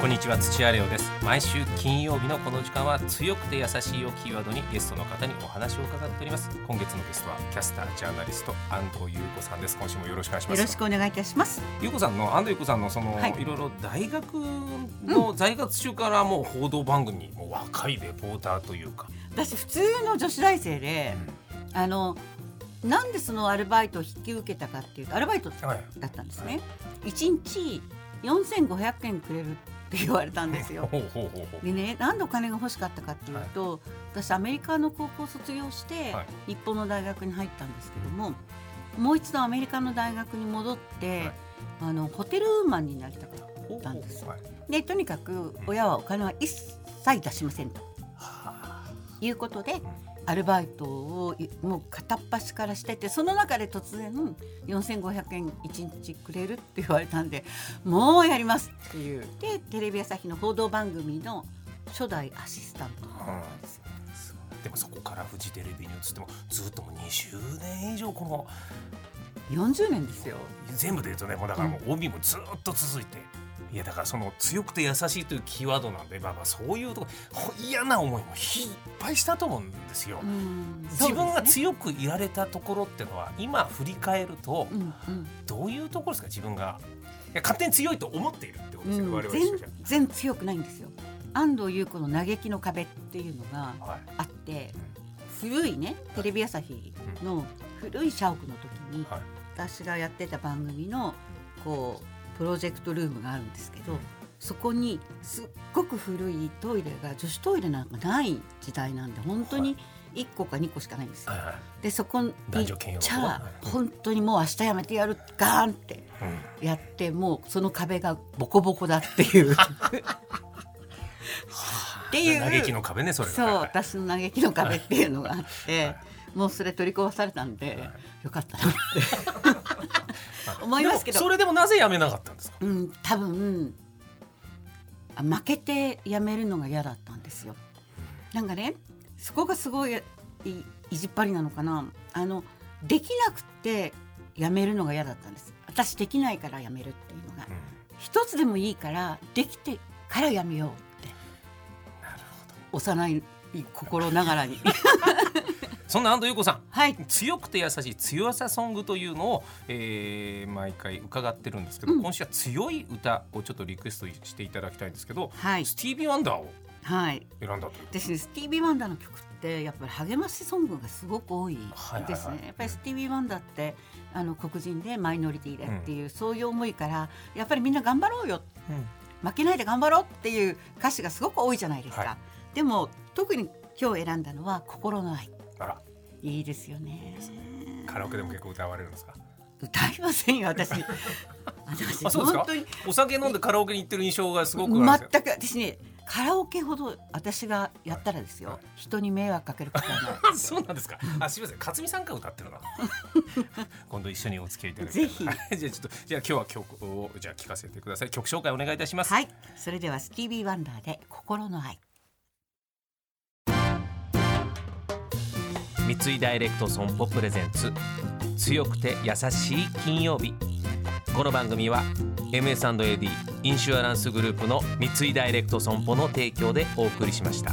こんにちは土屋レオです。毎週金曜日のこの時間は強くて優しいをキーワードにゲストの方にお話を伺っております。今月のゲストはキャスタージャーナリスト安藤優子さんです。今週もよろしくお願いします。よろしくお願いいたします。優子さんの安藤優子さんのその、はい。い、ろいろ大学の在学中からもう報道番組、もう若いレポーターというか、私普通の女子大生で、あのなんでそのアルバイトを引き受けたかっていうとアルバイトはいだったんですね。一日4500円くれるって言われたんですよ。でね、なんでお金が欲しかったかっていうと、私アメリカの高校を卒業して、はい。日本の大学に入ったんですけどももう一度アメリカの大学に戻って、はい。あのホテルウーマンになりたかったんです。はい。でとにかく親はお金は一切出しませんと。はいうことでアルバイトをもう片っ端からしててその中で突然4500円1日くれるって言われたんでもうやりますっていうでテレビ朝日の報道番組の初代アシスタントなんですよ。でもそこからフジテレビに移ってもずっともう20年以上この40年ですよ。全部で言うとねもうだからもう帯もずっと続いて。いやだからその強くて優しいというキーワードなんで、まあ、まあそういうとこほ嫌な思いもいっぱいしたと思うんですよ。うん。自分が強くいられたところってのは今振り返るとうんうん。どういうところですか？自分がいや勝手に強いと思っているってことですよ、うん。我々全然強くないんですよ。安藤優子の嘆きの壁っていうのがは。はいあって古いねテレビ朝日の古い社屋の時にはい私がやってた番組のこうプロジェクトルームがあるんですけどそこにすっごく古いトイレが女子トイレなんかない時代なんで本当に1個か2個しかないんですよ。はいはい。でそこに男行っちゃはい本当にもう明日やめてやるガーンってうん。やってもうその壁がボコボコだっていう。っていう。嘆きの壁ねそれがそうはい私の嘆きの壁っていうのがあってもうそれ取り壊されたんで、はい。よかったなって思いますけど。それでもなぜやめなかったんですか？うん多分あ負けてやめるのが嫌だったんですよ。なんかねそこがすごいい意地っ張りなのかな。あのできなくてやめるのが嫌だったんです。私できないからやめるっていうのが。うん。一つでもいいからできてからやめようって。なる幼い心ながらにそんな安藤優子さん。はい。強くて優しい強さソングというのを、えー毎回伺ってるんですけど、うん。今週は強い歌をちょっとリクエストしていただきたいんですけど、はい。スティービー・ワンダーをはい。選んだという。私ねスティービー・ワンダーの曲ってやっぱり励ましソングがすごく多いですね、やっぱりスティービー・ワンダーってあの黒人でマイノリティでっていう、そういう思いからやっぱりみんな頑張ろうよ。負けないで頑張ろうっていう歌詞がすごく多いじゃないですか、はい。でも特に今日選んだのは心の愛あら。いいですよね。カラオケでも結構歌われるんですか？歌いませんよ私。私あそうですか？本当に。お酒飲んでカラオケに行ってる印象がすごく全く私ねカラオケほど私がやったらですよ、はい。人に迷惑かけることはない。そうなんですか。あ、すみません。勝美さんが歌ってるな。今度一緒にお付き合いいただきぜひ。はい。じゃあちょっとじゃあ今日は曲をじゃあ聞かせてください。曲紹介お願いいたします。はい、それではスティービー・ワンダーで心の愛。三井ダイレクト損保プレゼンツ強くて優しい金曜日。この番組は MS&AD インシュアランスグループの三井ダイレクト損保の提供でお送りしました。